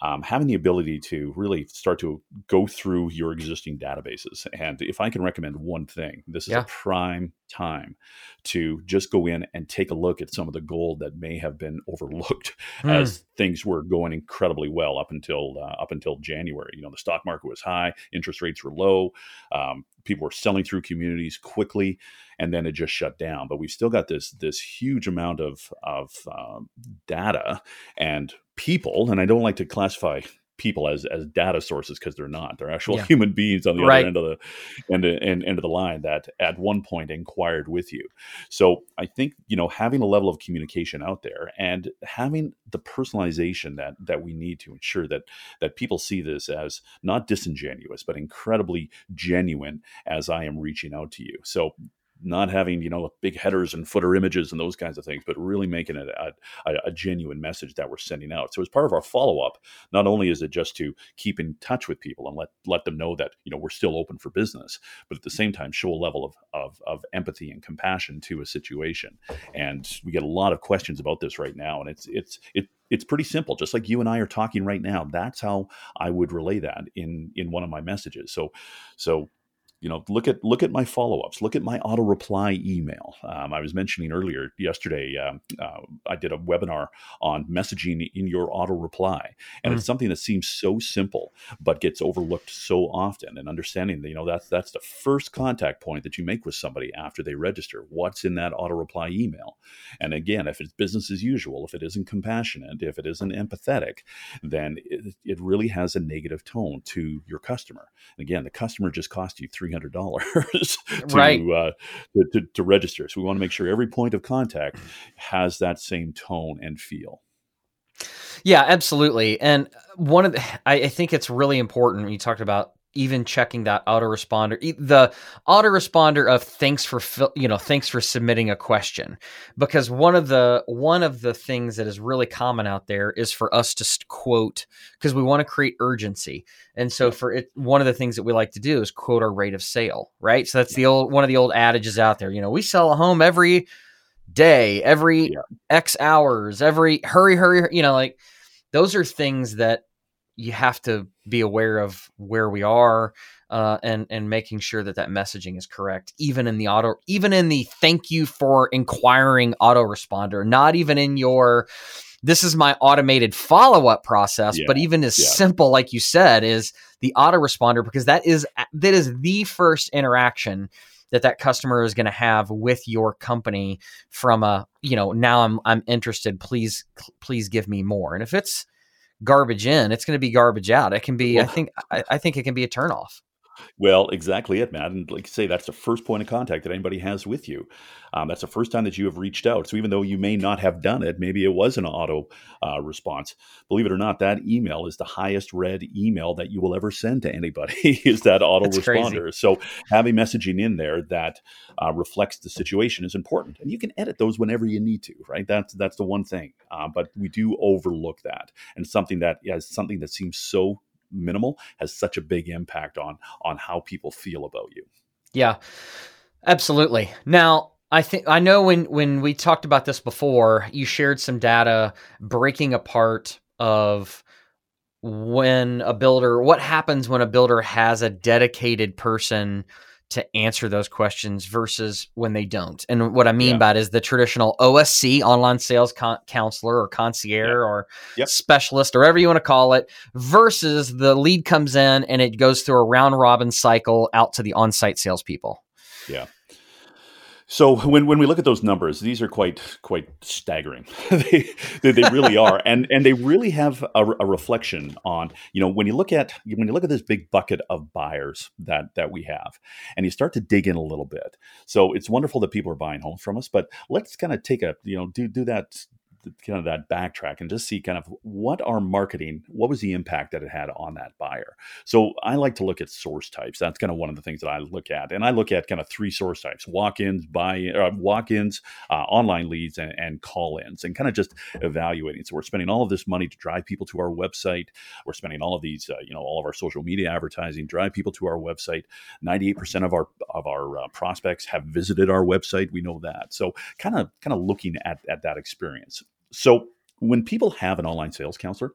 um, having the ability to really start to go through your existing databases. And if I can recommend one thing, this is yeah. a prime time to just go in and take a look at some of the gold that may have been overlooked mm. as things were going incredibly well up until uh, up until January. You know, the stock market was high, interest rates were low, um, people were selling through communities quickly, and then it just shut down. But we've still got this this huge amount of of uh, data and people, and I don't like to classify people as as data sources because they're not. They're actual yeah. human beings on the right. other end of the end, end end of the line that at one point inquired with you. So I think you know having a level of communication out there and having the personalization that that we need to ensure that that people see this as not disingenuous but incredibly genuine as I am reaching out to you. So not having you know big headers and footer images and those kinds of things, but really making it a, a, a genuine message that we're sending out. So as part of our follow up, not only is it just to keep in touch with people and let let them know that you know we're still open for business, but at the same time show a level of of, of empathy and compassion to a situation. And we get a lot of questions about this right now, and it's it's it it's pretty simple just like you and i are talking right now that's how i would relay that in in one of my messages so so you know look at look at my follow-ups look at my auto reply email. Um, i was mentioning earlier yesterday um, uh, i did a webinar on messaging in your auto reply and mm. it's something that seems so simple but gets overlooked so often and understanding that you know that's that's the first contact point that you make with somebody after they register what's in that auto reply email? And again if it's business as usual if it isn't compassionate if it isn't empathetic then it, it really has a negative tone to your customer. And again the customer just cost you three hundred dollars to, right. uh, to, to, to register. So we want to make sure every point of contact has that same tone and feel. Yeah, absolutely. And one of the, I, I think it's really important. You talked about even checking that autoresponder the autoresponder of thanks for you know thanks for submitting a question. Because one of the one of the things that is really common out there is for us to quote because we want to create urgency. And so for it one of the things that we like to do is quote our rate of sale right? So that's the old one of the old adages out there you know we sell a home every day every yeah. x hours every hurry hurry you know like those are things that you have to be aware of where we are uh, and and making sure that that messaging is correct even in the auto even in the thank you for inquiring autoresponder not even in your this is my automated follow-up process yeah, but even as yeah. simple like you said is the autoresponder because that is that is the first interaction that that customer is going to have with your company from a you know now I'm I'm interested please please give me more and if it's garbage in, it's going to be garbage out. It can be, well, I think, I, I, think it can be a turnoff. Well, exactly it, Matt. And like you say, that's the first point of contact that anybody has with you. Um, that's the first time that you have reached out. So even though you may not have done it, maybe it was an auto uh, response. Believe it or not, that email is the highest read email that you will ever send to anybody. is that auto that's responder? Crazy. So having messaging in there that uh, reflects the situation is important, and you can edit those whenever you need to. Right? That's that's the one thing. Uh, but we do overlook that, and something that is something that seems so minimal has such a big impact on on how people feel about you. Yeah. Absolutely. Now, I think I know when when we talked about this before, you shared some data breaking apart of when a builder what happens when a builder has a dedicated person to answer those questions versus when they don't. And what I mean yeah. by it is the traditional OSC, online sales con- counselor or concierge yeah. or yep. specialist or whatever you want to call it, versus the lead comes in and it goes through a round robin cycle out to the on site salespeople. Yeah. So when, when we look at those numbers, these are quite quite staggering. they, they, they really are, and and they really have a, a, reflection on you know when you look at when you look at this big bucket of buyers that that we have, and you start to dig in a little bit. So it's wonderful that people are buying homes from us, but let's kind of take a you know do do that kind of that backtrack and just see kind of what our marketing, what was the impact that it had on that buyer. So I like to look at source types. That's kind of one of the things that I look at, and I look at kind of three source types: walk-ins, buy, uh, walk-ins, uh, online leads, and, and call-ins, and kind of just evaluating. So we're spending all of this money to drive people to our website. We're spending all of these, uh, you know, all of our social media advertising, drive people to our website. Ninety-eight percent of our of our uh, prospects have visited our website. We know that. So kind of kind of looking at at that experience. So when people have an online sales counselor,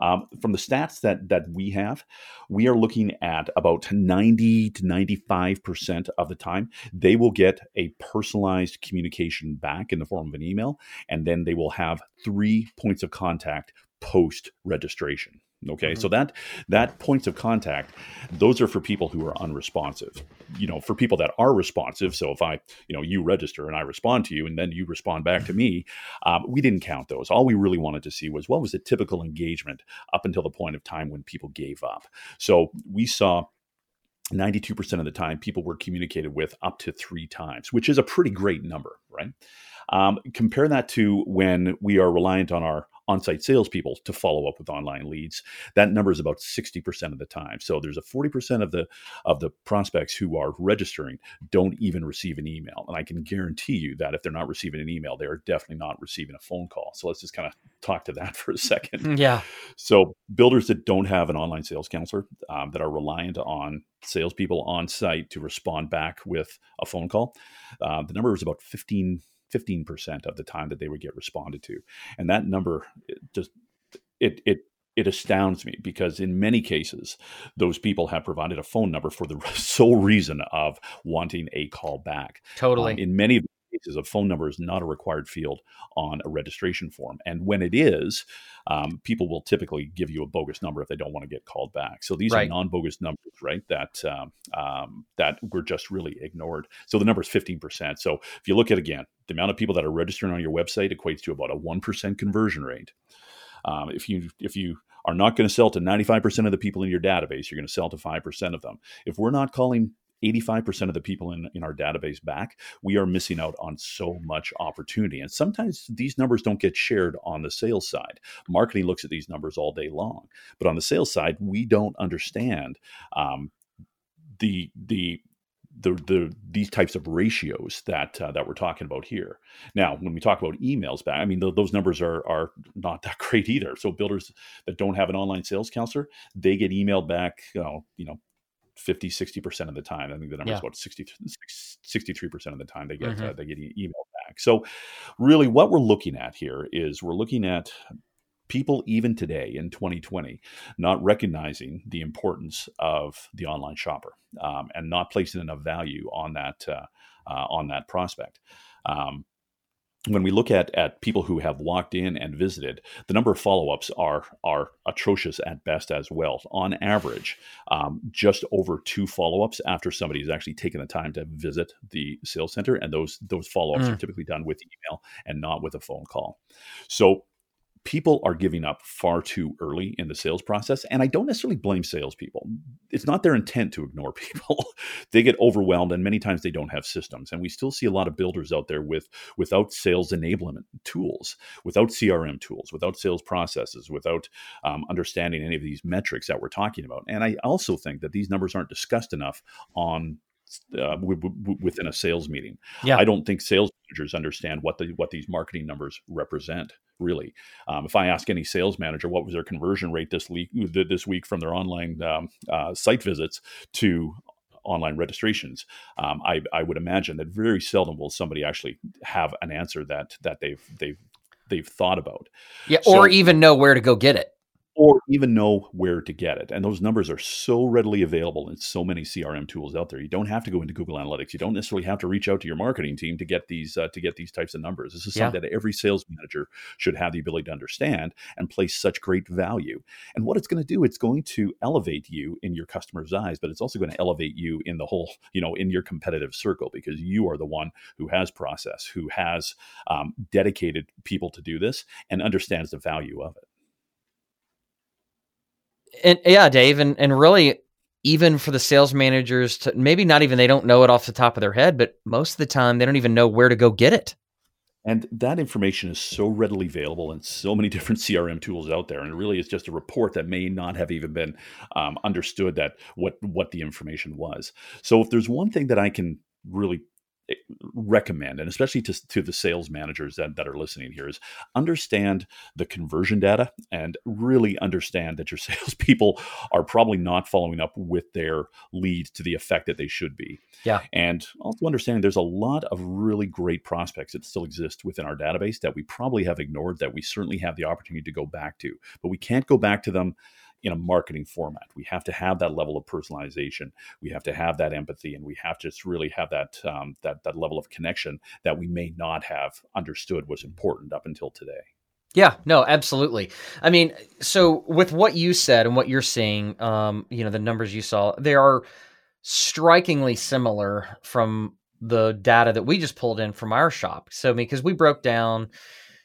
um, from the stats that that we have, we are looking at about 90 to 95% of the time, they will get a personalized communication back in the form of an email, and then they will have three points of contact post registration. Okay, mm-hmm. so that that points of contact, those are for people who are unresponsive. You know, for people that are responsive. So if I, you know, you register and I respond to you, and then you respond back to me, um, we didn't count those. All we really wanted to see was what was the typical engagement up until the point of time when people gave up. So we saw 92% of the time people were communicated with up to three times, which is a pretty great number, right? Um, compare that to when we are reliant on our on-site salespeople to follow up with online leads. That number is about 60% of the time. So there's a 40% of the of the prospects who are registering don't even receive an email. And I can guarantee you that if they're not receiving an email, they are definitely not receiving a phone call. So let's just kind of talk to that for a second. Mm, yeah. So builders that don't have an online sales counselor um, that are reliant on salespeople on site to respond back with a phone call, uh, the number is about 15 15% of the time that they would get responded to. And that number just it it it astounds me because in many cases, those people have provided a phone number for the sole reason of wanting a call back. Totally. Um, in many cases, a phone number is not a required field on a registration form. And when it is, um, people will typically give you a bogus number if they don't want to get called back. So these right. are non-bogus numbers, right? That um, um, that were just really ignored. So the number is fifteen percent. So if you look at again, the amount of people that are registering on your website equates to about a one percent conversion rate. Um, if you if you are not going to sell to 95% of the people in your database, you're going to sell to 5% of them. If we're not calling 85% of the people in, in our database back, we are missing out on so much opportunity. And sometimes these numbers don't get shared on the sales side. Marketing looks at these numbers all day long. But on the sales side, we don't understand um, the, the, the, the these types of ratios that uh, that we're talking about here. Now, when we talk about emails back, I mean th- those numbers are are not that great either. So builders that don't have an online sales counselor, they get emailed back, you know, you know 50 60% of the time i think the number yeah. is about 60, 63% of the time they get mm-hmm. uh, they get e- email back so really what we're looking at here is we're looking at people even today in 2020 not recognizing the importance of the online shopper um, and not placing enough value on that uh, uh, on that prospect um, when we look at at people who have walked in and visited, the number of follow ups are are atrocious at best as well. On average, um, just over two follow ups after somebody has actually taken the time to visit the sales center, and those those follow ups mm. are typically done with email and not with a phone call. So people are giving up far too early in the sales process. And I don't necessarily blame salespeople. It's not their intent to ignore people. they get overwhelmed and many times they don't have systems. And we still see a lot of builders out there with without sales enablement tools, without CRM tools, without sales processes, without um, understanding any of these metrics that we're talking about. And I also think that these numbers aren't discussed enough on uh, w- w- within a sales meeting. Yeah. I don't think sales managers understand what the what these marketing numbers represent. Really, um, if I ask any sales manager what was their conversion rate this week this week from their online um, uh, site visits to online registrations, um, I, I would imagine that very seldom will somebody actually have an answer that that they've they've they've thought about. Yeah, so, or even know where to go get it or even know where to get it. And those numbers are so readily available in so many CRM tools out there. You don't have to go into Google Analytics. You don't necessarily have to reach out to your marketing team to get these uh, to get these types of numbers. This is yeah. something that every sales manager should have the ability to understand and place such great value. And what it's going to do, it's going to elevate you in your customers' eyes, but it's also going to elevate you in the whole, you know, in your competitive circle because you are the one who has process, who has um, dedicated people to do this, and understands the value of it and yeah, Dave, and and really even for the sales managers to maybe not even they don't know it off the top of their head, but most of the time they don't even know where to go get it. And that information is so readily available in so many different CRM tools out there, and it really is just a report that may not have even been um, understood that what what the information was. So if there's one thing that I can really recommend, and especially to, to the sales managers that, that are listening here, is understand the conversion data and really understand that your salespeople are probably not following up with their leads to the effect that they should be. Yeah. And also understanding there's a lot of really great prospects that still exist within our database that we probably have ignored that we certainly have the opportunity to go back to, but we can't go back to them in a marketing format. We have to have that level of personalization. We have to have that empathy, and we have to really have that um, that that level of connection that we may not have understood was important up until today. Yeah, no, absolutely. I mean, so with what you said and what you're seeing, um, you know, the numbers you saw, they are strikingly similar from the data that we just pulled in from our shop. So, because we broke down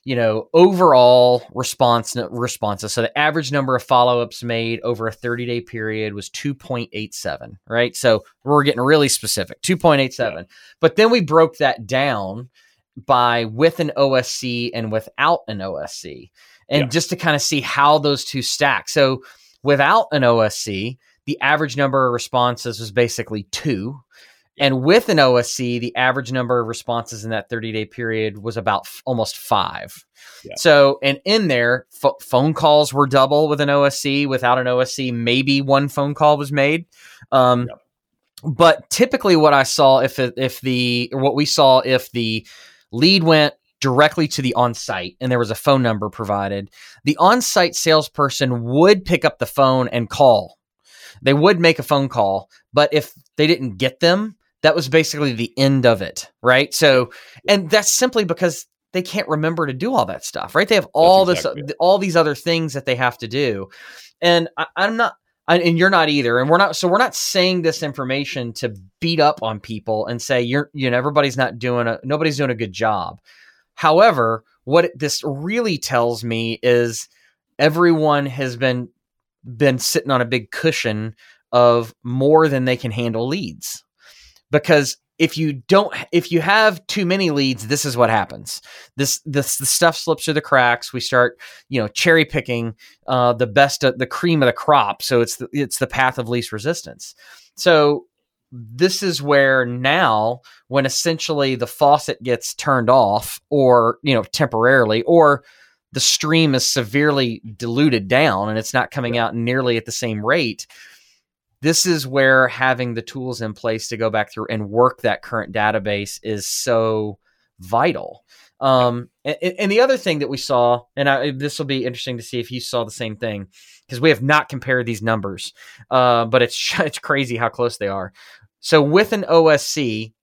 you know, overall response responses. So the average number of follow-ups made over a 30-day period was 2.87, right? So we're getting really specific, 2.87. Yeah. But then we broke that down by with an OSC and without an OSC. And yeah. just to kind of see how those two stack. So without an OSC, the average number of responses was basically 2 and with an OSC, the average number of responses in that 30 day period was about f- almost five. Yeah. So, and in there, f- phone calls were double with an OSC. Without an OSC, maybe one phone call was made. Um, yeah. But typically, what I saw, if if the what we saw, if the lead went directly to the on-site and there was a phone number provided, the on-site salesperson would pick up the phone and call. They would make a phone call, but if they didn't get them, that was basically the end of it, right? So, and that's simply because they can't remember to do all that stuff, right? They have all uh, exactly this, all these other things that they have to do, and I, I'm not and you're not either. And we're not so we're not saying this information to beat up on people and say you're you know everybody's not doing a nobody's doing a good job. However what this really tells me is everyone has been been sitting on a big cushion of more than they can handle leads because if you don't if you have too many leads this is what happens. This this the stuff slips through the cracks. We start you know cherry picking uh, the best of, the cream of the crop. So it's the, it's the path of least resistance. So this is where now when essentially the faucet gets turned off or you know temporarily or the stream is severely diluted down and it's not coming out nearly at the same rate this is where having the tools in place to go back through and work that current database is so vital. Um, and, and, the other thing that we saw, and I, this will be interesting to see if you saw the same thing, because we have not compared these numbers, uh, but it's it's crazy how close they are. So with an OSC,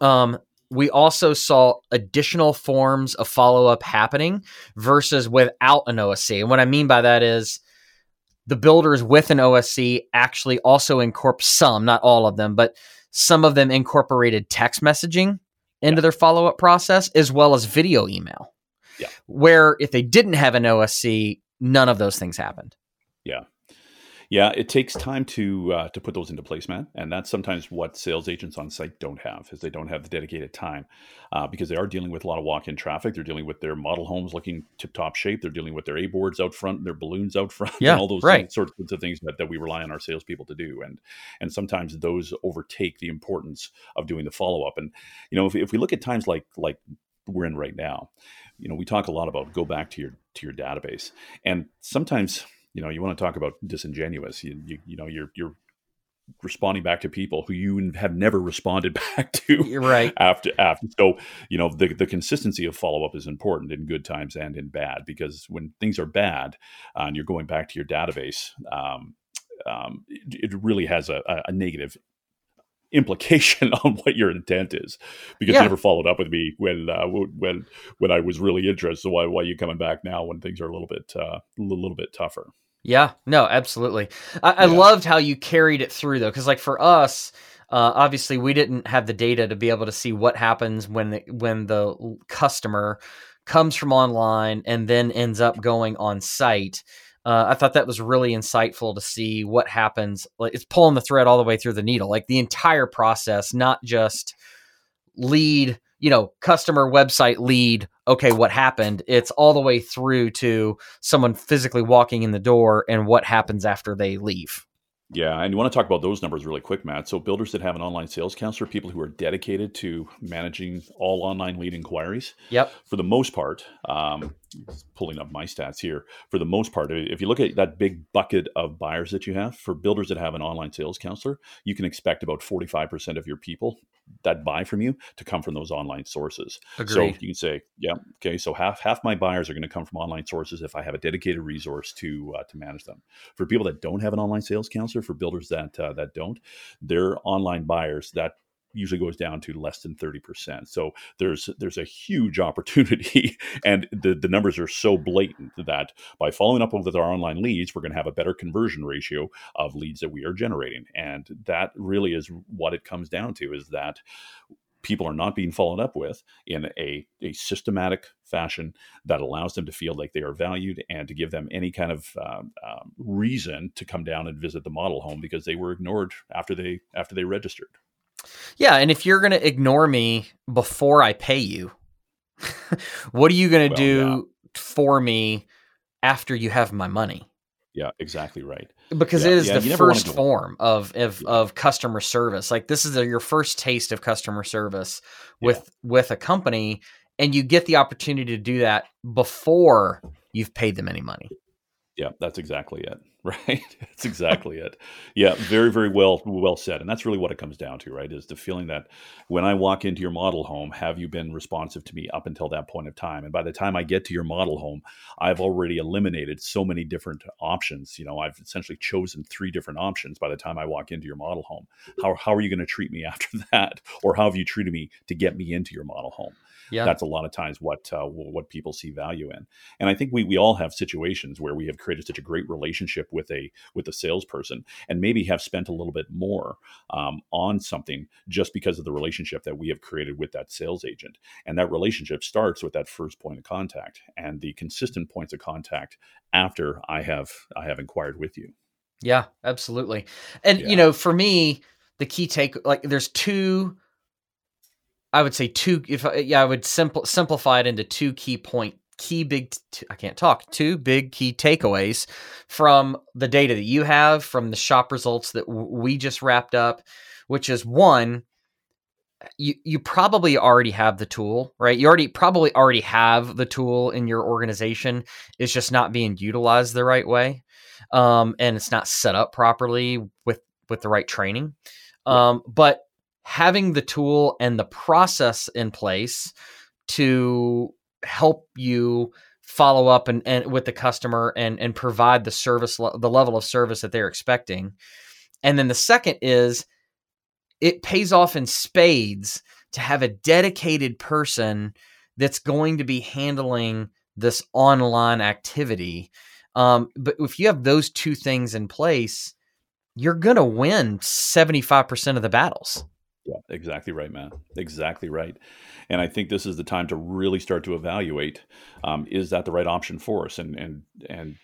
um, we also saw additional forms of follow up happening versus without an OSC. And what I mean by that is the builders with an OSC actually also incorporate some, not all of them, but some of them incorporated text messaging into yeah. their follow up process as well as video email. Yeah. Where if they didn't have an OSC, none of those things happened. Yeah. Yeah, it takes time to uh, to put those into place, man, and that's sometimes what sales agents on site don't have, is they don't have the dedicated time, uh, because they are dealing with a lot of walk-in traffic. They're dealing with their model homes looking tip-top shape. They're dealing with their A boards out front, their balloons out front, yeah, and all those right. sorts of things that, that we rely on our salespeople to do, and and sometimes those overtake the importance of doing the follow-up. And you know, if, if we look at times like like we're in right now, you know, we talk a lot about go back to your to your database, and sometimes you know you want to talk about disingenuous you, you, you know you're you're responding back to people who you have never responded back to you're right after after so you know the, the consistency of follow-up is important in good times and in bad because when things are bad uh, and you're going back to your database um, um, it, it, really has a, a, negative implication on what your intent is because yeah. you never followed up with me when uh, when when I was really interested. So why why are you coming back now when things are a little bit uh, a little bit tougher? Yeah, no, absolutely. I, I loved how you carried it through though, because like for us, uh, obviously we didn't have the data to be able to see what happens when the, when the customer comes from online and then ends up going on site. Uh, I thought that was really insightful to see what happens. Like it's pulling the thread all the way through the needle, like the entire process, not just lead you know, customer website lead, okay, what happened? It's all the way through to someone physically walking in the door and what happens after they leave. Yeah, and you want to talk about those numbers really quick, Matt. So, builders that have an online sales counselor, people who are dedicated to managing all online lead inquiries. Yep. For the most part, um, pulling up my stats here. For the most part, if you look at that big bucket of buyers that you have, for builders that have an online sales counselor, you can expect about forty-five percent of your people that buy from you to come from those online sources. Agreed. So you can say, yeah, okay, so half half my buyers are going to come from online sources if I have a dedicated resource to uh, to manage them. For people that don't have an online sales counselor, for builders that uh, that don't, their online buyers that usually goes down to less than 30%. So there's there's a huge opportunity and the, the numbers are so blatant that by following up with our online leads, we're going to have a better conversion ratio of leads that we are generating. And that really is what it comes down to is that people are not being followed up with in a, a systematic fashion that allows them to feel like they are valued and to give them any kind of um, um, reason to come down and visit the model home because they were ignored after they after they registered yeah, and if you're going to ignore me before I pay you, what are you going to well, do yeah. for me after you have my money? Yeah, exactly right. Because yeah, it is yeah, the first form of of, of customer service. Like this is a, your first taste of customer service with with a company, and you get the opportunity to do that before you've paid them any money. Yeah, that's exactly it right? That's exactly it. Yeah, very, very well well said. And that's really what it comes down to, right? Is the feeling that when I walk into your model home, have you been responsive to me up until that point of time? And by the time I get to your model home, I've already eliminated so many different options. You know, I've essentially chosen three different options by the time I walk into your model home. How, how are you going to treat me after that? Or how have you treated me to get me into your model home? Yeah. that's a lot of times what uh, what people see value in. And I think we we all have situations where we have created such a great relationship with a with a salesperson, and maybe have spent a little bit more um, on something just because of the relationship that we have created with that sales agent. And that relationship starts with that first point of contact and the consistent points of contact after I have I have inquired with you. Yeah, absolutely. And yeah. you know, for me, the key take like there's two I would say two. If yeah, I would simple simplify it into two key point key big. I can't talk. Two big key takeaways from the data that you have from the shop results that w- we just wrapped up, which is one. You you probably already have the tool, right? You already probably already have the tool in your organization. It's just not being utilized the right way, um, and it's not set up properly with with the right training. Um, but having the tool and the process in place to help you follow up and, and with the customer and and provide the service the level of service that they're expecting. And then the second is it pays off in spades to have a dedicated person that's going to be handling this online activity. Um, but if you have those two things in place you're going to win 75% of the battles yeah, exactly right, man. Exactly right. And I think this is the time to really start to evaluate: um, is that the right option for us? And and and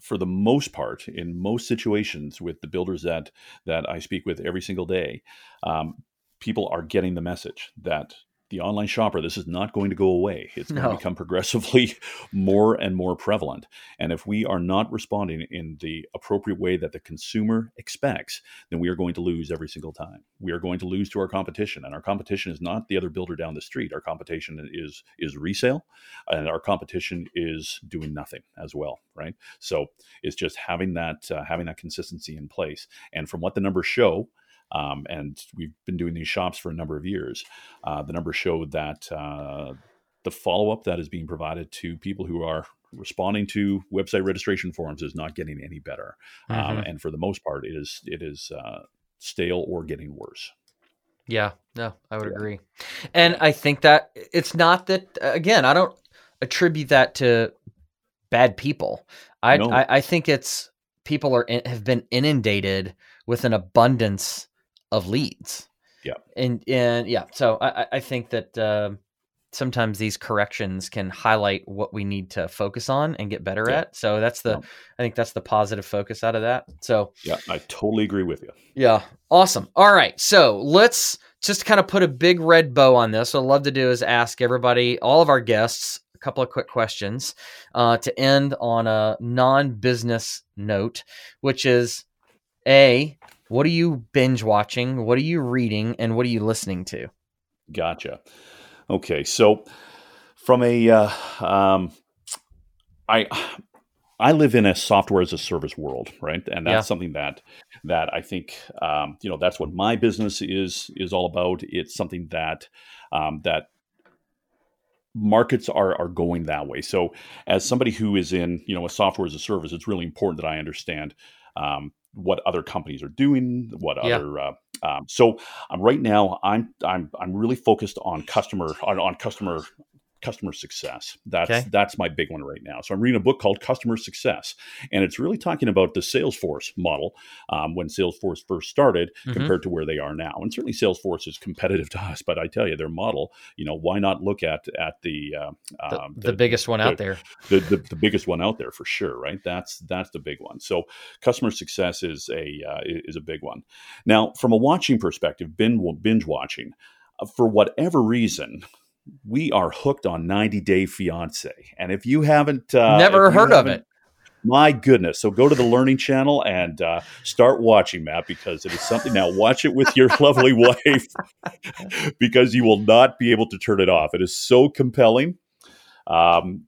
for the most part, in most situations, with the builders that that I speak with every single day, um, people are getting the message that the online shopper, this is not going to go away. It's no. going to become progressively more and more prevalent. And if we are not responding in the appropriate way that the consumer expects, then we are going to lose every single time. We are going to lose to our competition. And our competition is not the other builder down the street. Our competition is is resale, and our competition is doing nothing as well, right? So it's just having that uh, having that consistency in place. And from what the numbers show, um, and we've been doing these shops for a number of years. Uh, the numbers show that uh, the follow up that is being provided to people who are responding to website registration forms is not getting any better, um, mm-hmm. um, and for the most part, it is it is uh, stale or getting worse. Yeah, no, I would yeah. agree, and I think that it's not that again. I don't attribute that to bad people. I no. I, I think it's people are have been inundated with an abundance of leads. Yeah. And and yeah, so I, I think that uh, sometimes these corrections can highlight what we need to focus on and get better yeah. at. So that's the yeah. I think that's the positive focus out of that. So Yeah, I totally agree with you. Yeah. Awesome. All right. So let's just kind of put a big red bow on this. What I'd love to do is ask everybody, all of our guests, a couple of quick questions uh, to end on a non-business note, which is a what are you binge watching? What are you reading? And what are you listening to? Gotcha. Okay, so from a, uh, um, I I live in a software as a service world, right? And that's yeah. something that that I think um, you know that's what my business is is all about. It's something that um, that markets are are going that way. So as somebody who is in you know a software as a service, it's really important that I understand um, what other companies are doing, what yeah. other. Uh, um, so um, right now, I'm I'm I'm really focused on customer on, on customer customer success. That's okay. that's my big one right now. So I'm reading a book called Customer Success, and it's really talking about the Salesforce model um, when Salesforce first started mm-hmm. compared to where they are now. And certainly Salesforce is competitive to us, but I tell you, their model, you know, why not look at at the uh, the, um, the, the, biggest one the, out there, the, the, the biggest one out there for sure, right? That's that's the big one. So customer success is a uh, is a big one. Now, from a watching perspective, binge binge watching. Uh, for whatever reason, we are hooked on 90 Day Fiance. And if you haven't uh, never heard of it, my goodness. So go to the Learning Channel and uh, start watching, Matt, because it is something. Now, watch it with your lovely wife because you will not be able to turn it off. It is so compelling. Um,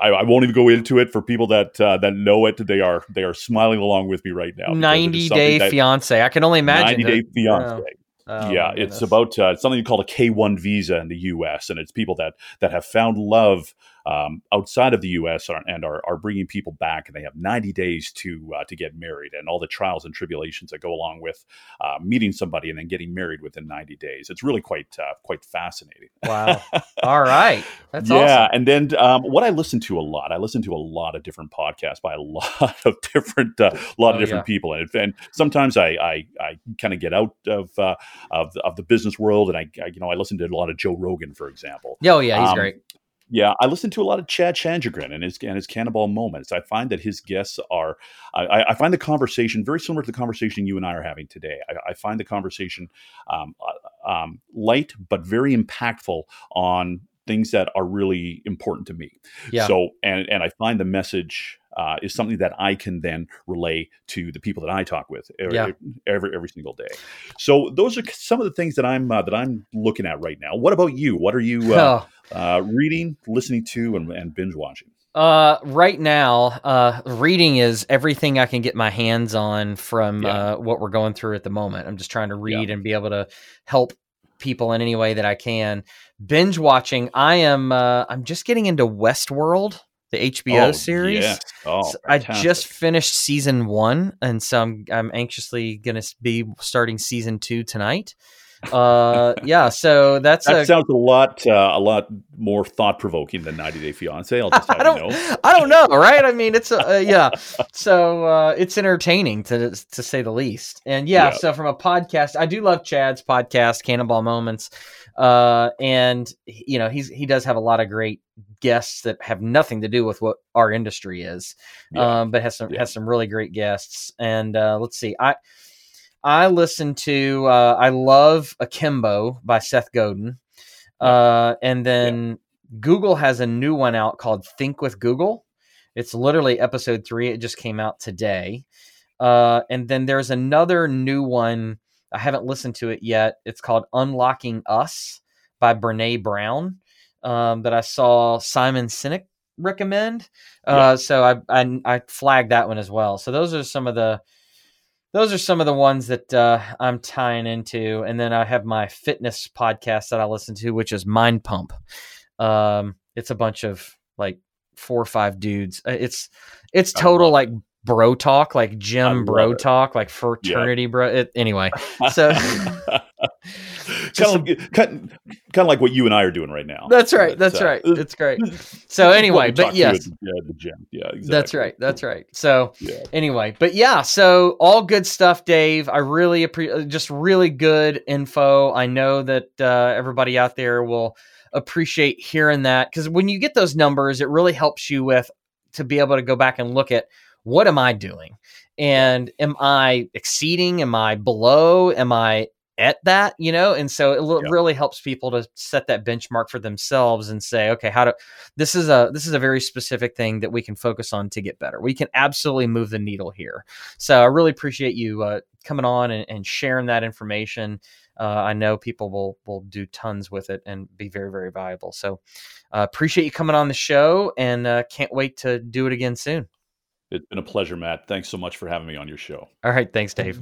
I, I, won't even go into it for people that uh, that know it. They are they are smiling along with me right now. Ninety Day that, Fiance. I can only imagine. Ninety Day Fiance. Oh. Yeah, it's about uh, something called a K one visa in the U.S. and it's people that that have found love um, outside of the U.S. Are, and are, are bringing people back, and they have 90 days to uh, to get married, and all the trials and tribulations that go along with uh, meeting somebody and then getting married within 90 days. It's really quite uh, quite fascinating. Wow! all right, that's yeah. Awesome. And then um, what I listen to a lot, I listen to a lot of different podcasts by a lot of different uh, a lot of oh, different yeah. people, and, and sometimes I I, I kind of get out of, uh, of of the business world, and I, I, you know I listen to a lot of Joe Rogan, for example. Oh yeah, he's um, great. Yeah, I listen to a lot of Chad Sanschagrin and his and his Cannonball moments. I find that his guests are, I, I, find the conversation very similar to the conversation you and I are having today. I, I find the conversation um, uh, um, light but very impactful on things that are really important to me. Yeah. So and and I find the message uh, is something that I can then relay to the people that I talk with every, yeah. every, every single day. So those are some of the things that I'm uh, that I'm looking at right now. What about you? What are you uh, oh. reading, listening to, and, and binge watching? Uh, right now, uh, reading is everything I can get my hands on from yeah. uh, what we're going through at the moment. I'm just trying to read yeah. and be able to help people in any way that I can. Binge watching, I am. Uh, I'm just getting into Westworld the HBO oh, series. Yes. Oh, so I just finished season one, and so I'm I'm anxiously going to be starting season two tonight. Uh, yeah, so that's that a, sounds a lot uh, a lot more thought provoking than 90 Day Fiance. I'll just I don't you know. I don't know, right? I mean, it's uh, yeah, so uh, it's entertaining to to say the least. And yeah, yeah, so from a podcast, I do love Chad's podcast, Cannonball Moments. Uh, and you know he's he does have a lot of great guests that have nothing to do with what our industry is, yeah. um, but has some yeah. has some really great guests. And uh, let's see, I I listen to uh, I love Akimbo by Seth Godin, uh, and then yeah. Google has a new one out called Think with Google. It's literally episode three. It just came out today. Uh, and then there's another new one I haven't listened to it yet. It's called Unlocking Us by Brene Brown um, that I saw Simon Sinek recommend. Uh, yeah. So I, I, I flagged that one as well. So those are some of the those are some of the ones that uh, I'm tying into, and then I have my fitness podcast that I listen to, which is Mind Pump. Um, it's a bunch of like four or five dudes. Uh, it's it's total like bro talk, like gym bro it. talk, like fraternity yep. bro. It, anyway, so kind of, like, kind, kind of like what you and I are doing right now. That's right. But, that's uh, right. It's great. So anyway, but yes, yeah, the gym. Yeah, exactly. That's right. That's right. So yeah. anyway, but yeah, so all good stuff, Dave. I really appreciate just really good info. I know that uh, everybody out there will appreciate hearing that because when you get those numbers, it really helps you with to be able to go back and look at what am I doing? And am I exceeding? Am I below? Am I at that? You know, and so it yeah. really helps people to set that benchmark for themselves and say, okay, how do this is a this is a very specific thing that we can focus on to get better. We can absolutely move the needle here. So I really appreciate you uh, coming on and, and sharing that information. Uh, I know people will will do tons with it and be very very valuable. So uh, appreciate you coming on the show and uh, can't wait to do it again soon. It's been a pleasure, Matt. Thanks so much for having me on your show. All right. Thanks, Dave.